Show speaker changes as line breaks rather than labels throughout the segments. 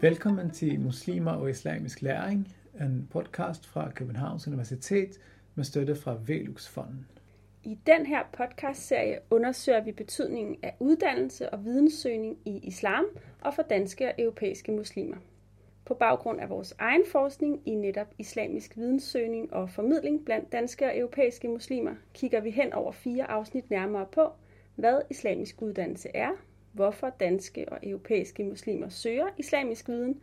Velkommen til Muslimer og Islamisk Læring, en podcast fra Københavns Universitet med støtte fra Velux-fonden.
I den her podcastserie undersøger vi betydningen af uddannelse og videnssøgning i islam og for danske og europæiske muslimer. På baggrund af vores egen forskning i netop islamisk videnssøgning og formidling blandt danske og europæiske muslimer, kigger vi hen over fire afsnit nærmere på, hvad islamisk uddannelse er, hvorfor danske og europæiske muslimer søger islamisk viden,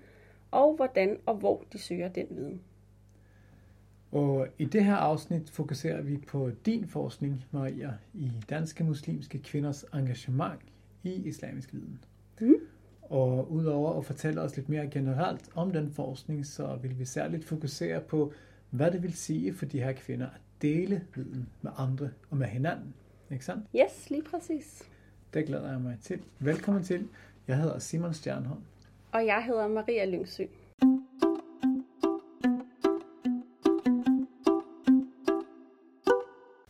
og hvordan og hvor de søger den viden.
Og i det her afsnit fokuserer vi på din forskning, Maria, i danske muslimske kvinders engagement i islamisk viden. Mm. Og udover at fortælle os lidt mere generelt om den forskning, så vil vi særligt fokusere på, hvad det vil sige for de her kvinder at dele viden med andre og med hinanden. Ikke sandt?
Yes, lige præcis.
Det glæder jeg mig til. Velkommen til. Jeg hedder Simon Stjernholm.
Og jeg hedder Maria Lyngsø.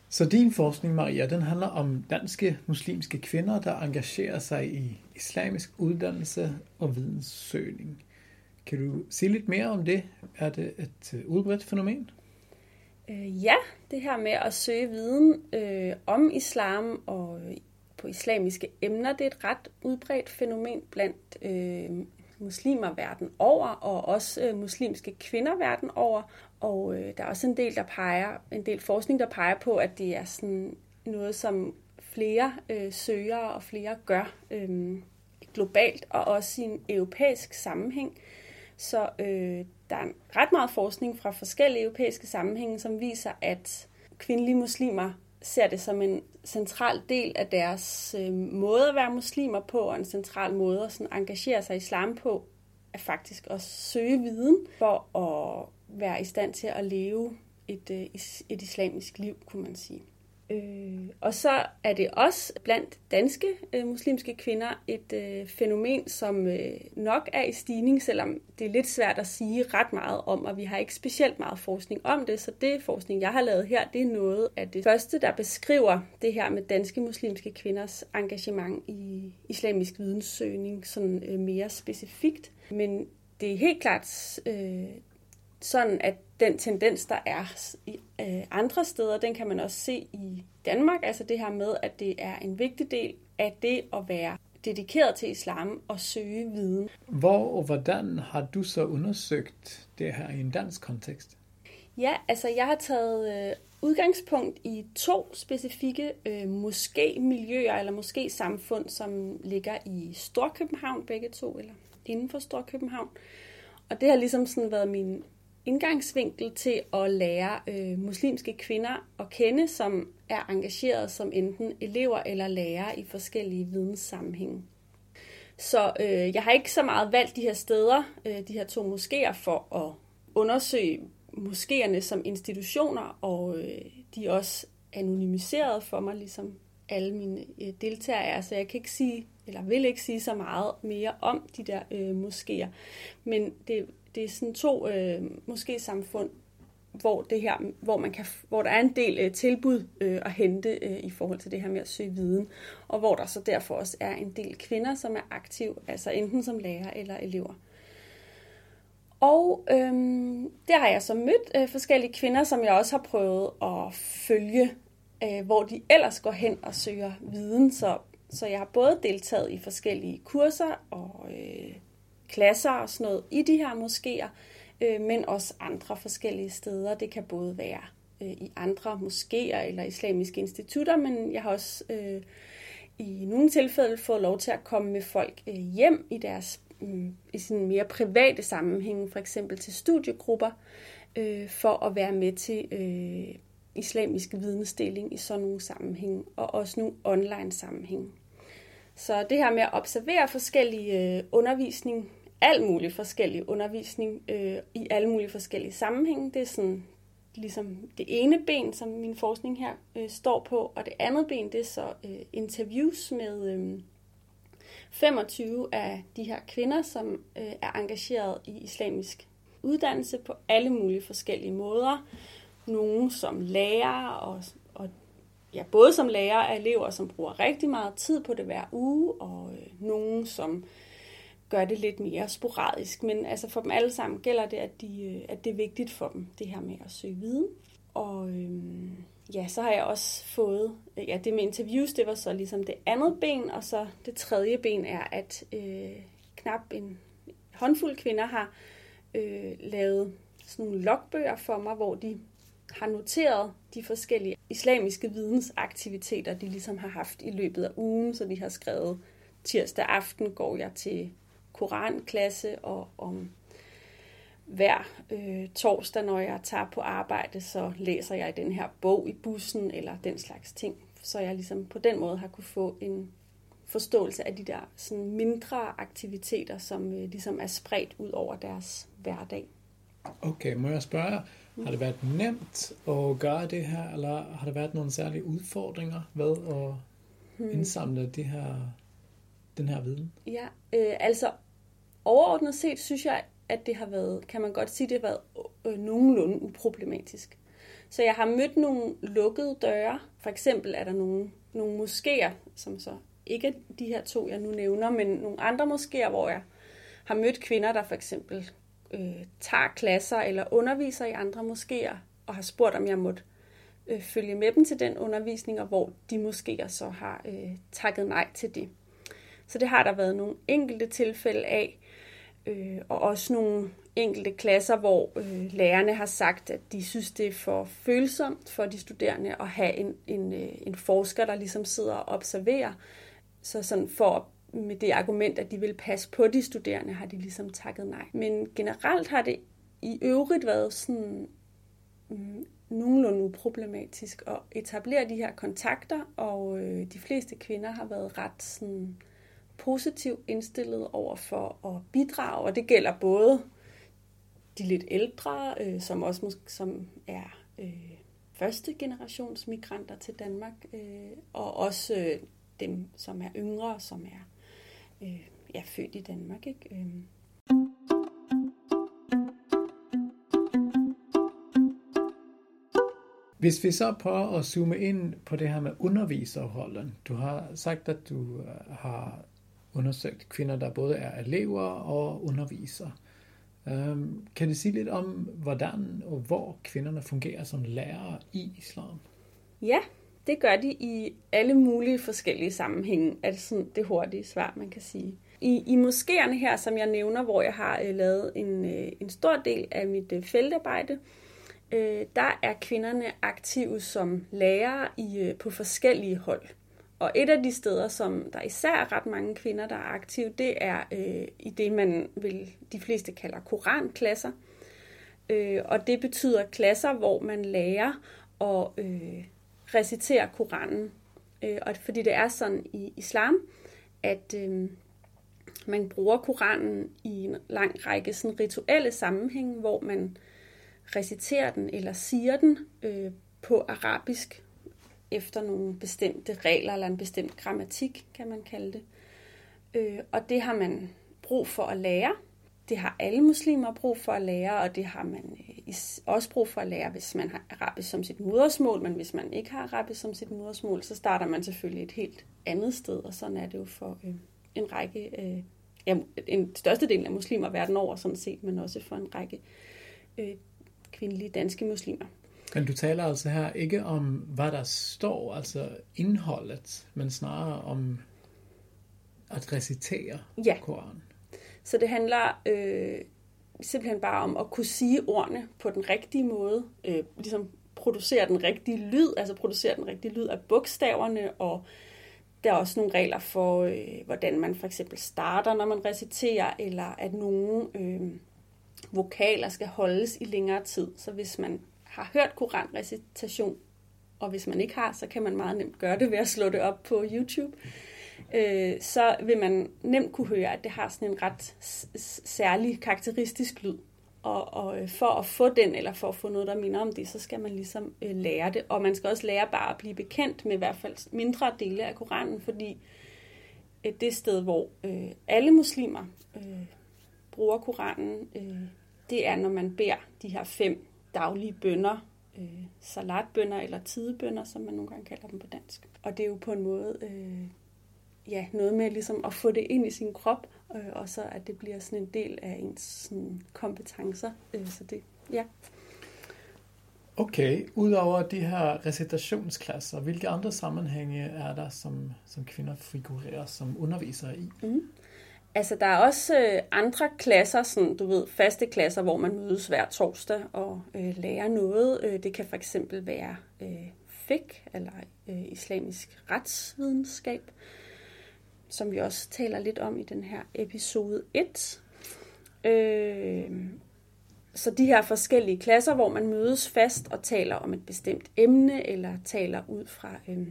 Så din forskning, Maria, den handler om danske muslimske kvinder, der engagerer sig i islamisk uddannelse og videnssøgning. Kan du sige lidt mere om det? Er det et øh, udbredt fænomen?
Øh, ja, det her med at søge viden øh, om islam og på islamiske emner, det er et ret udbredt fænomen blandt øh, muslimer verden over, og også øh, muslimske kvinder verden over. Og øh, der er også en del, der peger, en del forskning, der peger på, at det er sådan noget, som flere øh, søger og flere gør øh, globalt, og også i en europæisk sammenhæng. Så øh, der er ret meget forskning fra forskellige europæiske sammenhænge, som viser, at kvindelige muslimer ser det som en central del af deres øh, måde at være muslimer på, og en central måde at sådan, engagere sig i islam på, er faktisk at søge viden for at være i stand til at leve et, øh, et islamisk liv, kunne man sige. Øh, og så er det også blandt danske øh, muslimske kvinder et øh, fænomen, som øh, nok er i stigning, selvom det er lidt svært at sige ret meget om, og vi har ikke specielt meget forskning om det, så det forskning, jeg har lavet her, det er noget af det første, der beskriver det her med danske muslimske kvinders engagement i islamisk videnssøgning sådan øh, mere specifikt. Men det er helt klart øh, sådan, at den tendens, der er i øh, andre steder, den kan man også se i Danmark. Altså det her med, at det er en vigtig del af det at være dedikeret til islam og søge viden.
Hvor og hvordan har du så undersøgt det her i en dansk kontekst?
Ja, altså jeg har taget øh, udgangspunkt i to specifikke øh, moské-miljøer eller moské-samfund, som ligger i Storkøbenhavn begge to, eller inden for Storkøbenhavn. Og det har ligesom sådan været min indgangsvinkel til at lære øh, muslimske kvinder at kende, som er engageret som enten elever eller lærere i forskellige videnssammenhænge. Så øh, jeg har ikke så meget valgt de her steder, øh, de her to moskéer, for at undersøge moskéerne som institutioner, og øh, de er også anonymiseret for mig, ligesom alle mine øh, deltagere er, så jeg kan ikke sige, eller vil ikke sige så meget mere om de der øh, moskéer. Men det det er sådan to øh, måske samfund, hvor det her, hvor man kan, hvor der er en del øh, tilbud øh, at hente øh, i forhold til det her med at søge viden, og hvor der så derfor også er en del kvinder, som er aktiv, altså enten som lærer eller elever. Og øhm, der har jeg så mødt øh, forskellige kvinder, som jeg også har prøvet at følge, øh, hvor de ellers går hen og søger viden. Så, så jeg har både deltaget i forskellige kurser og øh, klasser og sådan noget i de her moskéer, øh, men også andre forskellige steder. Det kan både være øh, i andre moskéer eller islamiske institutter, men jeg har også øh, i nogle tilfælde fået lov til at komme med folk øh, hjem i deres øh, i sin mere private sammenhæng, for eksempel til studiegrupper, øh, for at være med til øh, islamisk vidensdeling i sådan nogle sammenhæng, og også nogle online sammenhæng. Så det her med at observere forskellige øh, undervisning, al mulig forskellig undervisning øh, i alle mulige forskellige sammenhænge, det er sådan ligesom det ene ben, som min forskning her øh, står på, og det andet ben, det er så øh, interviews med øh, 25 af de her kvinder, som øh, er engageret i islamisk uddannelse på alle mulige forskellige måder. Nogle som lærer og ja, både som lærer af elever, som bruger rigtig meget tid på det hver uge, og øh, nogen som gør det lidt mere sporadisk. Men altså for dem alle sammen gælder det, at, de, øh, at det er vigtigt for dem, det her med at søge viden. Og øh, ja, så har jeg også fået, øh, ja det med interviews, det var så ligesom det andet ben, og så det tredje ben er, at øh, knap en håndfuld kvinder har øh, lavet sådan nogle logbøger for mig, hvor de har noteret de forskellige islamiske vidensaktiviteter, de ligesom har haft i løbet af ugen, så de har skrevet, tirsdag aften går jeg til koranklasse, og om hver øh, torsdag, når jeg tager på arbejde, så læser jeg den her bog i bussen, eller den slags ting. Så jeg ligesom på den måde har kunne få en forståelse af de der sådan mindre aktiviteter, som øh, ligesom er spredt ud over deres hverdag.
Okay, må jeg spørge, har det været nemt at gøre det her, eller har der været nogle særlige udfordringer ved at hmm. indsamle det her, den her viden?
Ja, øh, altså overordnet set synes jeg, at det har været, kan man godt sige, det har været øh, nogenlunde uproblematisk. Så jeg har mødt nogle lukkede døre. For eksempel er der nogle, nogle moskéer, som så ikke de her to, jeg nu nævner, men nogle andre moskéer, hvor jeg har mødt kvinder, der for eksempel øh, tager klasser eller underviser i andre moskéer, og har spurgt, om jeg måtte øh, følge med dem til den undervisning, og hvor de moskéer så har øh, takket nej til det. Så det har der været nogle enkelte tilfælde af, øh, og også nogle enkelte klasser, hvor øh, lærerne har sagt, at de synes, det er for følsomt for de studerende at have en, en, øh, en forsker, der ligesom sidder og observerer. Så sådan for med det argument, at de vil passe på de studerende, har de ligesom takket nej. Men generelt har det i øvrigt været sådan mm, nogenlunde uproblematisk at etablere de her kontakter, og øh, de fleste kvinder har været ret sådan, positivt indstillet over for at bidrage, og det gælder både de lidt ældre, øh, som også som er øh, første generations migranter til Danmark, øh, og også øh, dem, som er yngre, som er øh, ja, født i Danmark. Ikke? Øh.
Hvis vi så prøver at zoome ind på det her med underviserrollen. Du har sagt, at du øh, har undersøgt kvinder, der både er elever og undervisere. Um, kan du sige lidt om, hvordan og hvor kvinderne fungerer som lærere i islam?
Ja, det gør de i alle mulige forskellige sammenhænge, er det sådan det hurtige svar, man kan sige. I, i moskéerne her, som jeg nævner, hvor jeg har øh, lavet en, øh, en stor del af mit øh, feltarbejde, øh, der er kvinderne aktive som lærere i, øh, på forskellige hold. Og et af de steder, som der især er ret mange kvinder, der er aktive, det er øh, i det, man vil de fleste kalder koranklasser. Øh, og det betyder klasser, hvor man lærer at øh, recitere Koranen. Øh, og fordi det er sådan i islam, at øh, man bruger Koranen i en lang række sådan rituelle sammenhænge, hvor man reciterer den eller siger den øh, på arabisk efter nogle bestemte regler eller en bestemt grammatik, kan man kalde det. Øh, og det har man brug for at lære. Det har alle muslimer brug for at lære, og det har man øh, også brug for at lære, hvis man har arabisk som sit modersmål. Men hvis man ikke har arabisk som sit modersmål, så starter man selvfølgelig et helt andet sted, og sådan er det jo for øh, en række, øh, ja, en største del af muslimer verden over sådan set, men også for en række øh, kvindelige danske muslimer.
Men du taler altså her ikke om, hvad der står, altså indholdet, men snarere om at recitere ja. Koranen.
Så det handler øh, simpelthen bare om at kunne sige ordene på den rigtige måde, øh, ligesom producere den rigtige lyd, altså producere den rigtige lyd af bogstaverne, og der er også nogle regler for, øh, hvordan man for eksempel starter, når man reciterer, eller at nogle øh, vokaler skal holdes i længere tid. Så hvis man har hørt koranrecitation, og hvis man ikke har, så kan man meget nemt gøre det ved at slå det op på YouTube. Øh, øh, så vil man nemt kunne høre, at det har sådan en ret særlig karakteristisk lyd. Og, og øh, for at få den, eller for at få noget, der minder om det, så skal man ligesom øh, lære det. Og man skal også lære bare at blive bekendt med i hvert fald mindre dele af Koranen, fordi øh, det sted, hvor øh, alle muslimer øh, bruger Koranen, øh, det er, når man beder de her fem daglige bønder, øh, salatbønder eller tidebønder, som man nogle gange kalder dem på dansk. Og det er jo på en måde øh, ja, noget med ligesom at få det ind i sin krop, øh, og så at det bliver sådan en del af ens sådan, kompetencer. Øh, så det, ja.
Okay, udover de her recitationsklasser, hvilke andre sammenhænge er der, som, som kvinder figurerer som undervisere i?
Mm. Altså, der er også øh, andre klasser, sådan, du ved, faste klasser, hvor man mødes hver torsdag og øh, lærer noget. Øh, det kan for eksempel være øh, fik, eller øh, islamisk retsvidenskab, som vi også taler lidt om i den her episode 1. Øh, så de her forskellige klasser, hvor man mødes fast og taler om et bestemt emne, eller taler ud fra øh,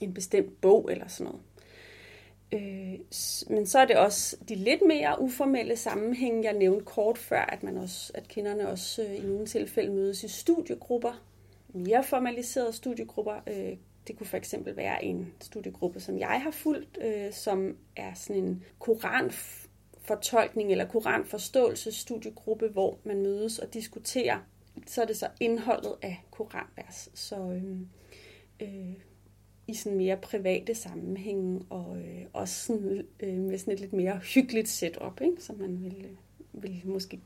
en bestemt bog eller sådan noget. Øh, men så er det også de lidt mere uformelle sammenhænge, jeg nævnte kort før, at, man også, at kvinderne også øh, i nogle tilfælde mødes i studiegrupper, mere formaliserede studiegrupper. Øh, det kunne for eksempel være en studiegruppe, som jeg har fulgt, øh, som er sådan en koranfortolkning eller koranforståelsesstudiegruppe, hvor man mødes og diskuterer. Så er det så indholdet af koranvers. Så øh, øh, i sådan mere private sammenhænge, og øh, også sådan, øh, med sådan et lidt mere hyggeligt setup, ikke? som man vil, øh, vil måske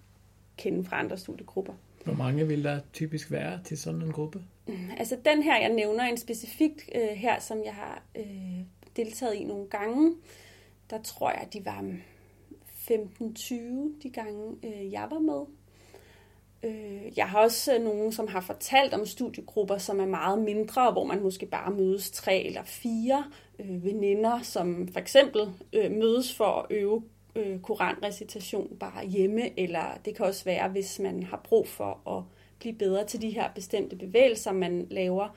kende fra andre studiegrupper.
Hvor mange vil der typisk være til sådan en gruppe?
Mm, altså den her, jeg nævner en specifik øh, her, som jeg har øh, deltaget i nogle gange, der tror jeg, de var 15-20 de gange, øh, jeg var med. Øh, jeg har også øh, nogen, som har fortalt om studiegrupper, som er meget mindre, hvor man måske bare mødes tre eller fire øh, veninder, som for eksempel øh, mødes for at øve øh, koranrecitation bare hjemme, eller det kan også være, hvis man har brug for at blive bedre til de her bestemte bevægelser, man laver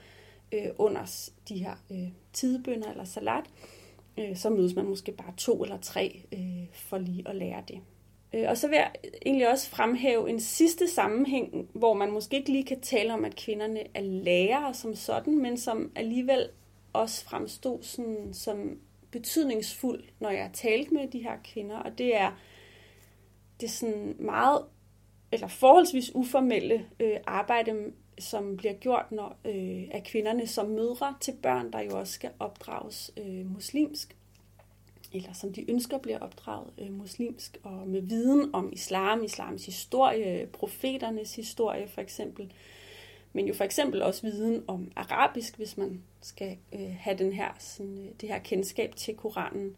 øh, under de her øh, tidebønder eller salat, øh, så mødes man måske bare to eller tre øh, for lige at lære det. Øh, og så vil jeg egentlig også fremhæve en sidste sammenhæng, hvor man måske ikke lige kan tale om, at kvinderne er lærere som sådan, men som alligevel også fremstod sådan, som betydningsfuld, når jeg talte med de her kvinder. Og det er, det er sådan meget, eller forholdsvis uformelle øh, arbejde, som bliver gjort når, øh, af kvinderne som mødre til børn, der jo også skal opdrages øh, muslimsk eller som de ønsker bliver opdraget øh, muslimsk, og med viden om islam, islams historie, profeternes historie for eksempel, men jo for eksempel også viden om arabisk, hvis man skal øh, have den her, sådan, øh, det her kendskab til Koranen.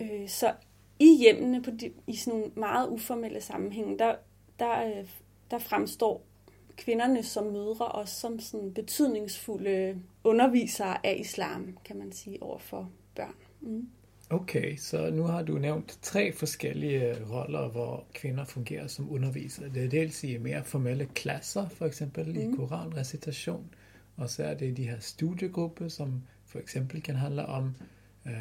Øh, så i hjemmene på de, i sådan nogle meget uformelle sammenhænge, der, der, øh, der fremstår kvinderne som mødre og som sådan betydningsfulde undervisere af islam, kan man sige, over for børn. Mm.
Okay, så nu har du nævnt tre forskellige roller, hvor kvinder fungerer som undervisere. Det er dels i mere formelle klasser, for eksempel mm. i koranrecitation, og så er det de her studiegrupper, som for eksempel kan handle om øh,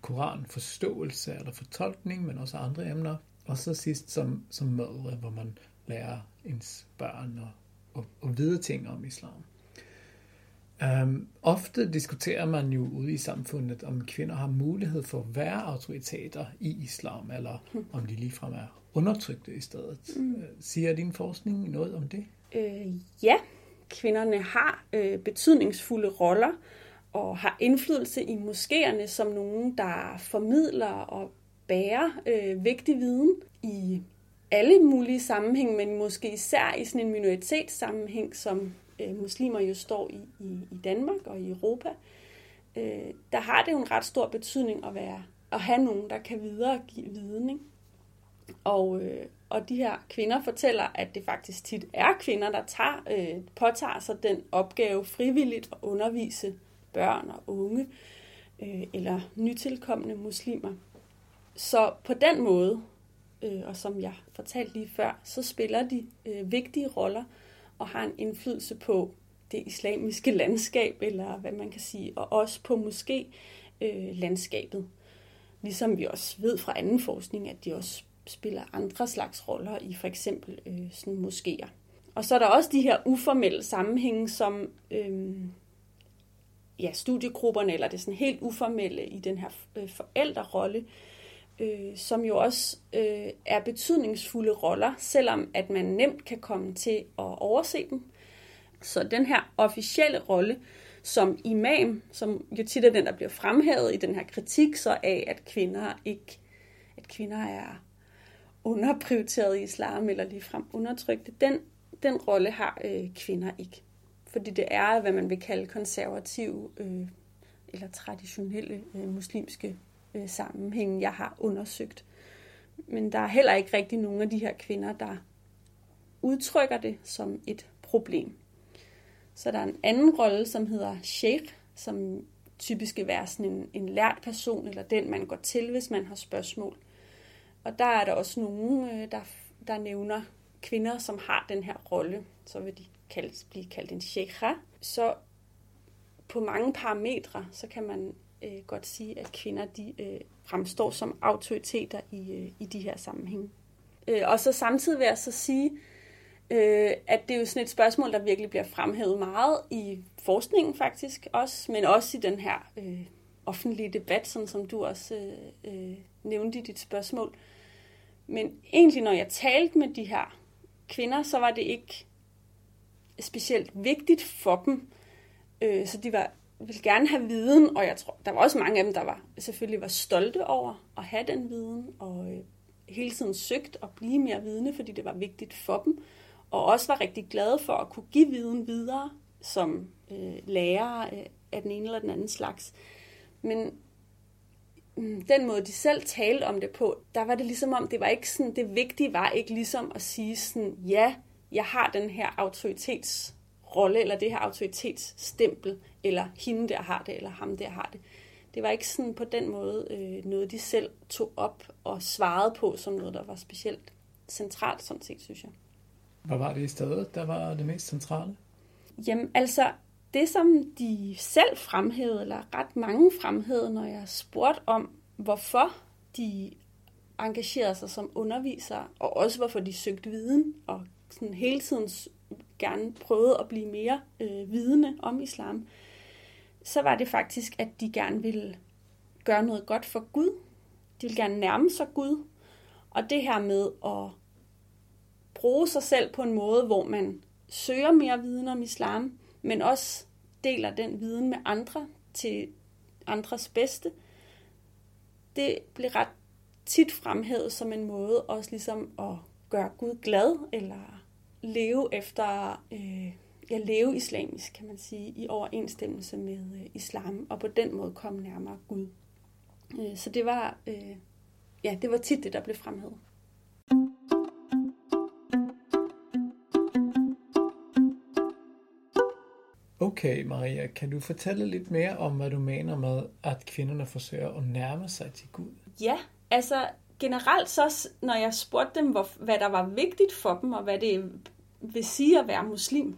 koranforståelse eller fortolkning, men også andre emner. Og så sidst som, som mødre, hvor man lærer ens børn og, og, og vide ting om islam. Um, ofte diskuterer man jo ude i samfundet, om kvinder har mulighed for at være autoriteter i islam, eller mm. om de ligefrem er undertrykte i stedet. Mm. Siger din forskning noget om det?
Øh, ja, kvinderne har øh, betydningsfulde roller og har indflydelse i moskéerne som nogen, der formidler og bærer øh, vigtig viden i alle mulige sammenhæng, men måske især i sådan en minoritetssammenhæng, som øh, muslimer jo står i, i, i Danmark og i Europa, øh, der har det jo en ret stor betydning at være at have nogen, der kan videregive viden. Ikke? Og, øh, og de her kvinder fortæller, at det faktisk tit er kvinder, der tager, øh, påtager sig den opgave frivilligt at undervise børn og unge øh, eller nytilkommende muslimer. Så på den måde, øh, og som jeg fortalte lige før, så spiller de øh, vigtige roller og har en indflydelse på det islamiske landskab, eller hvad man kan sige, og også på måske øh, landskabet. Ligesom vi også ved fra anden forskning, at de også spiller andre slags roller i for eksempel øh, sådan moskéer. Og så er der også de her uformelle sammenhænge, som øh, ja, studiegrupperne, eller det sådan helt uformelle i den her øh, forældrerolle, øh, øh, som jo også øh, er betydningsfulde roller, selvom at man nemt kan komme til at overse dem. Så den her officielle rolle, som imam, som jo tit er den, der bliver fremhævet i den her kritik, så af, at kvinder ikke, at kvinder er underprioriteret i islam, eller ligefrem undertrykte, den, den rolle har øh, kvinder ikke. Fordi det er, hvad man vil kalde konservative øh, eller traditionelle øh, muslimske øh, sammenhænge, jeg har undersøgt. Men der er heller ikke rigtig nogen af de her kvinder, der udtrykker det som et problem. Så der er en anden rolle, som hedder sheikh, som typisk vil være sådan en, en lært person, eller den, man går til, hvis man har spørgsmål. Og der er der også nogen, øh, der, der nævner kvinder, som har den her rolle. Så vil de kaldes, blive kaldt en sheikha. Så på mange parametre, så kan man øh, godt sige, at kvinder de øh, fremstår som autoriteter i, øh, i de her sammenhænge. Øh, og så samtidig vil jeg så sige, øh, at det er jo sådan et spørgsmål, der virkelig bliver fremhævet meget i forskningen faktisk også, men også i den her øh, offentlige debat, sådan som du også øh, øh, nævnte i dit spørgsmål. Men egentlig, når jeg talte med de her kvinder, så var det ikke specielt vigtigt for dem. Øh, så de var ville gerne have viden, og jeg tror, der var også mange af dem, der var selvfølgelig var stolte over at have den viden, og øh, hele tiden søgt at blive mere vidne, fordi det var vigtigt for dem, og også var rigtig glade for at kunne give viden videre som øh, lærer øh, af den ene eller den anden slags. Men mm, den måde, de selv talte om det på, der var det ligesom om, det var ikke sådan, det vigtige var ikke ligesom at sige sådan, ja, jeg har den her autoritets autoritetsrolle, eller det her autoritetsstempel, eller hende der har det, eller ham der har det. Det var ikke sådan på den måde øh, noget, de selv tog op og svarede på, som noget, der var specielt centralt, sådan set, synes jeg.
Hvad var det i stedet, der var det mest centrale?
Jamen, altså, det som de selv fremhævede, eller ret mange fremhævede, når jeg spurgte om, hvorfor de engagerede sig som undervisere, og også hvorfor de søgte viden, og sådan hele tiden gerne prøvede at blive mere øh, vidende om islam, så var det faktisk, at de gerne ville gøre noget godt for Gud. De ville gerne nærme sig Gud. Og det her med at bruge sig selv på en måde, hvor man søger mere viden om islam, men også deler den viden med andre til andres bedste, det blev ret tit fremhævet som en måde også ligesom at gøre Gud glad, eller leve efter, øh, ja, leve islamisk, kan man sige, i overensstemmelse med øh, islam, og på den måde komme nærmere Gud. Øh, så det var, øh, ja, det var tit det, der blev fremhævet.
Okay, Maria, kan du fortælle lidt mere om, hvad du mener med, at kvinderne forsøger at nærme sig til Gud?
Ja, altså generelt så, når jeg spurgte dem, hvor, hvad der var vigtigt for dem, og hvad det vil sige at være muslim,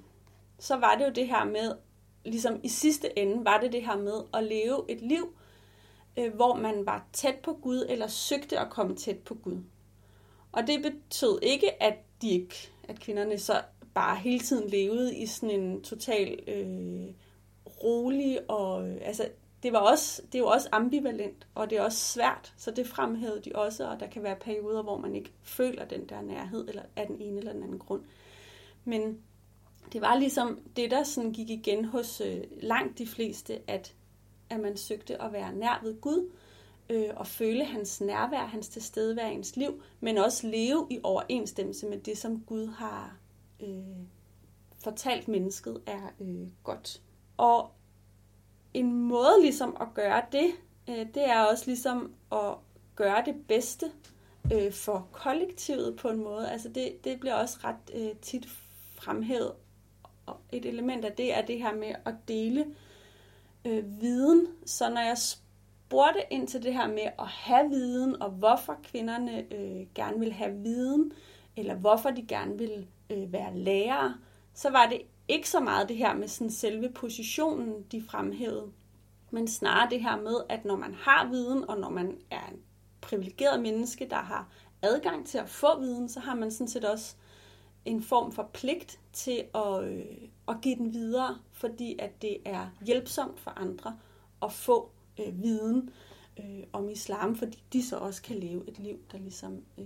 så var det jo det her med, ligesom i sidste ende, var det det her med at leve et liv, øh, hvor man var tæt på Gud, eller søgte at komme tæt på Gud. Og det betød ikke, at de ikke, at kvinderne så bare hele tiden levede i sådan en total øh, rolig og øh, altså det var også det er jo også ambivalent og det er også svært så det fremhævede de også og der kan være perioder hvor man ikke føler den der nærhed eller af den ene eller den anden grund men det var ligesom det der sådan gik igen hos øh, langt de fleste at at man søgte at være nær ved Gud øh, og føle hans nærvær, hans tilstedeværelse i ens liv, men også leve i overensstemmelse med det, som Gud har øh, fortalt mennesket er øh, godt. Og en måde ligesom at gøre det, øh, det er også ligesom at gøre det bedste øh, for kollektivet på en måde. Altså det, det bliver også ret øh, tit fremhævet. Og et element af det er det her med at dele øh, viden. Så når jeg spurgte ind til det her med at have viden, og hvorfor kvinderne øh, gerne vil have viden, eller hvorfor de gerne vil øh, være lærere, så var det ikke så meget det her med sådan selve positionen, de fremhævede, men snarere det her med, at når man har viden, og når man er en privilegeret menneske, der har adgang til at få viden, så har man sådan set også en form for pligt til at, øh, at give den videre, fordi at det er hjælpsomt for andre at få øh, viden øh, om islam, fordi de så også kan leve et liv, der ligesom øh,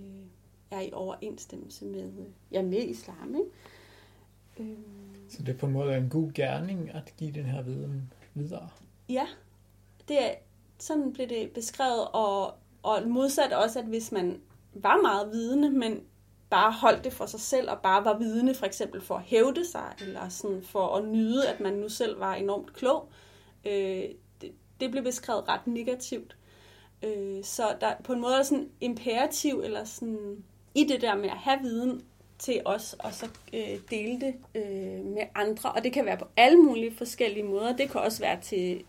er i overensstemmelse med, ja, med islam. Ikke?
Øh. Så det er på en måde en god gerning at give den her viden videre?
Ja, det er, sådan blev det beskrevet, og, og modsat også, at hvis man var meget vidende, men bare holdt det for sig selv, og bare var vidende for eksempel for at hævde sig, eller sådan for at nyde, at man nu selv var enormt klog, øh, det, det blev beskrevet ret negativt. Øh, så der på en måde er sådan imperativ, eller sådan i det der med at have viden til os, og så øh, dele det øh, med andre. Og det kan være på alle mulige forskellige måder. Det kan også være til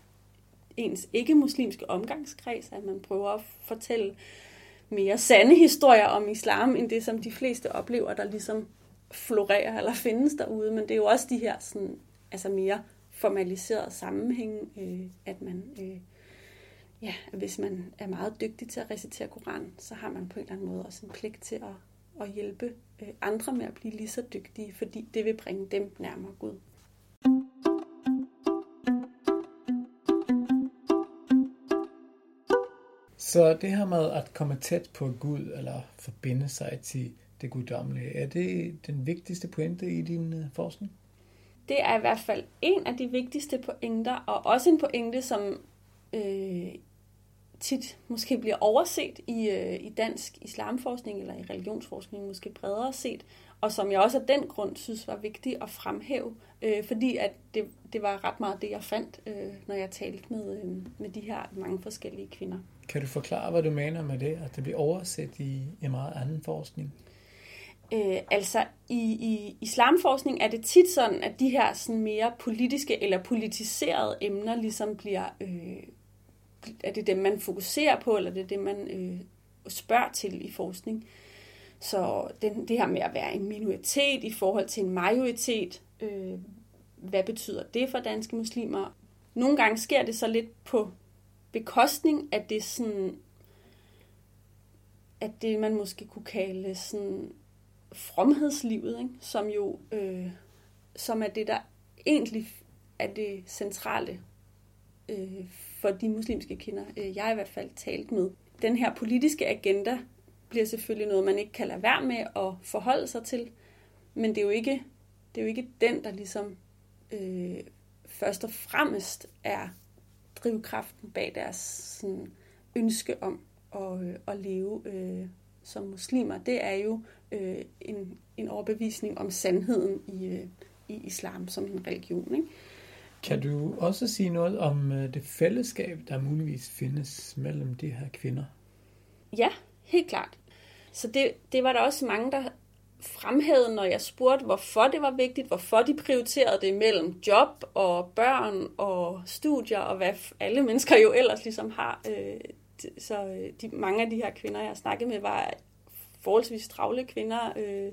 ens ikke-muslimske omgangskreds, at man prøver at fortælle mere sande historier om islam, end det, som de fleste oplever, der ligesom florerer eller findes derude. Men det er jo også de her sådan, altså mere formaliserede sammenhæng, øh, at man, øh, ja, hvis man er meget dygtig til at recitere Koran, så har man på en eller anden måde også en pligt til at, at hjælpe øh, andre med at blive lige så dygtige, fordi det vil bringe dem nærmere Gud.
Så det her med at komme tæt på Gud, eller forbinde sig til det guddommelige, er det den vigtigste pointe i din øh, forskning?
Det er i hvert fald en af de vigtigste pointer, og også en pointe, som øh, tit måske bliver overset i, øh, i dansk islamforskning eller i religionsforskning måske bredere set, og som jeg også af den grund synes var vigtigt at fremhæve, øh, fordi at det, det var ret meget det, jeg fandt, øh, når jeg talte med, øh, med de her mange forskellige kvinder.
Kan du forklare, hvad du mener med det, at det bliver overset i, i meget anden forskning?
Øh, altså i, i islamforskning er det tit sådan, at de her sådan mere politiske eller politiserede emner ligesom bliver, øh, er det dem man fokuserer på, eller det er det man øh, spørger til i forskning. Så den, det her med at være en minoritet i forhold til en majoritet, øh, hvad betyder det for danske muslimer? Nogle gange sker det så lidt på bekostning af det sådan, at det man måske kunne kalde sådan fromhedslivet, ikke? som jo øh, som er det, der egentlig er det centrale øh, for de muslimske kvinder, øh, jeg i hvert fald talt med. Den her politiske agenda bliver selvfølgelig noget, man ikke kan lade være med at forholde sig til, men det er jo ikke, det er jo ikke den, der ligesom øh, først og fremmest er drivkraften bag deres sådan, ønske om at, øh, at leve øh, som muslimer. Det er jo øh, en, en overbevisning om sandheden i, øh, i islam som en religion. Ikke?
Kan du også sige noget om øh, det fællesskab, der muligvis findes mellem de her kvinder?
Ja, helt klart. Så det, det var der også mange, der fremhævede, når jeg spurgte, hvorfor det var vigtigt, hvorfor de prioriterede det mellem job og børn og studier, og hvad alle mennesker jo ellers ligesom har. Øh, så øh, de, mange af de her kvinder, jeg har snakket med, var forholdsvis travle kvinder, øh,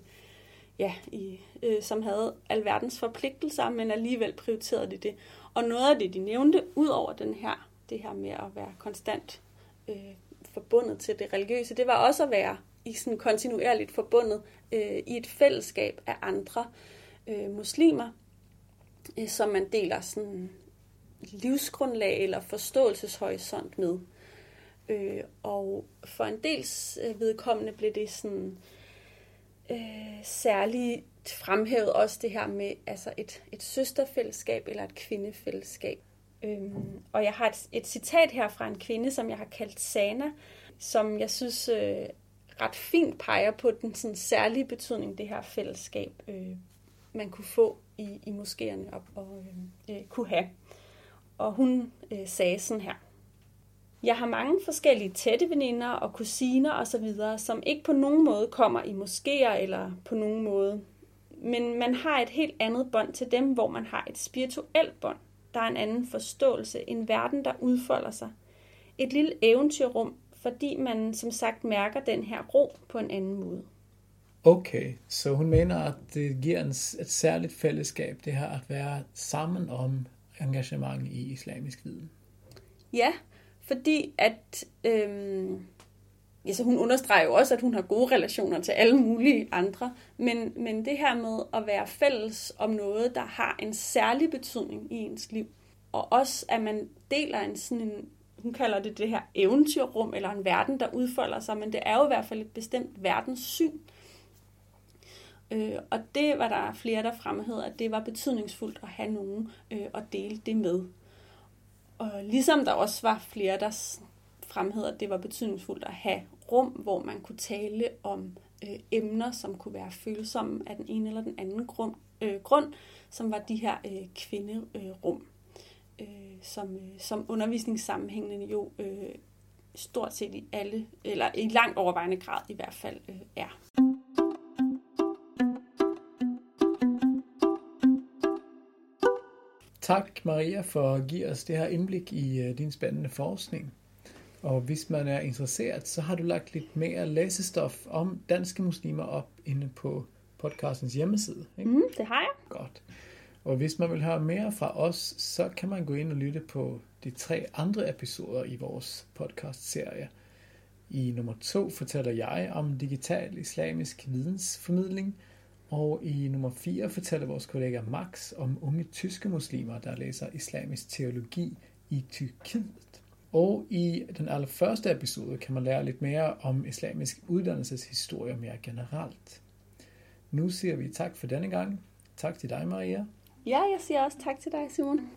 ja, i, øh, som havde alverdens forpligtelser, men alligevel prioriterede de det. Og noget af det, de nævnte, ud over den her, det her med at være konstant øh, forbundet til det religiøse, det var også at være i sådan kontinuerligt forbundet øh, i et fællesskab af andre øh, muslimer, øh, som man deler sådan livsgrundlag eller forståelseshorisont med. Øh, og for en dels øh, vedkommende blev det sådan øh, særligt fremhævet også det her med altså et, et søsterfællesskab eller et kvindefællesskab. Øhm, og jeg har et, et citat her fra en kvinde, som jeg har kaldt Sana, som jeg synes øh, ret fint peger på den sådan særlige betydning, det her fællesskab, øh, man kunne få i, i moskéerne og, og øh, øh, kunne have. Og hun øh, sagde sådan her. Jeg har mange forskellige tætte veninder og kusiner osv., som ikke på nogen måde kommer i moskéer eller på nogen måde. Men man har et helt andet bånd til dem, hvor man har et spirituelt bånd. Der er en anden forståelse, en verden, der udfolder sig. Et lille eventyrrum, fordi man som sagt mærker den her ro på en anden måde.
Okay, så hun mener, at det giver en, et særligt fællesskab, det her at være sammen om engagement i islamisk viden.
Ja, fordi at øhm, ja, så hun understreger jo også, at hun har gode relationer til alle mulige andre, men, men det her med at være fælles om noget, der har en særlig betydning i ens liv, og også at man deler en sådan en hun kalder det det her eventyrrum, eller en verden, der udfolder sig, men det er jo i hvert fald et bestemt verdenssyn. Øh, og det var der flere, der fremhævede, at det var betydningsfuldt at have nogen øh, at dele det med. Og ligesom der også var flere, der fremhævede, at det var betydningsfuldt at have rum, hvor man kunne tale om øh, emner, som kunne være følsomme af den ene eller den anden grund, øh, grund som var de her øh, kvinderum, øh, som, øh, som undervisningssammenhængene jo øh, stort set i alle, eller i langt overvejende grad i hvert fald øh, er.
Tak Maria for at give os det her indblik i uh, din spændende forskning. Og hvis man er interesseret, så har du lagt lidt mere læsestof om danske muslimer op inde på podcastens hjemmeside.
Ikke? Mm, det har jeg.
Godt. Og hvis man vil høre mere fra os, så kan man gå ind og lytte på de tre andre episoder i vores podcast-serie. I nummer to fortæller jeg om digital islamisk vidensformidling, og i nummer 4 fortæller vores kollega Max om unge tyske muslimer, der læser islamisk teologi i Tyrkiet. Og i den allerførste episode kan man lære lidt mere om islamisk uddannelseshistorie mere generelt. Nu siger vi tak for denne gang. Tak til dig, Maria.
Ja, jeg siger også tak til dig, Simon.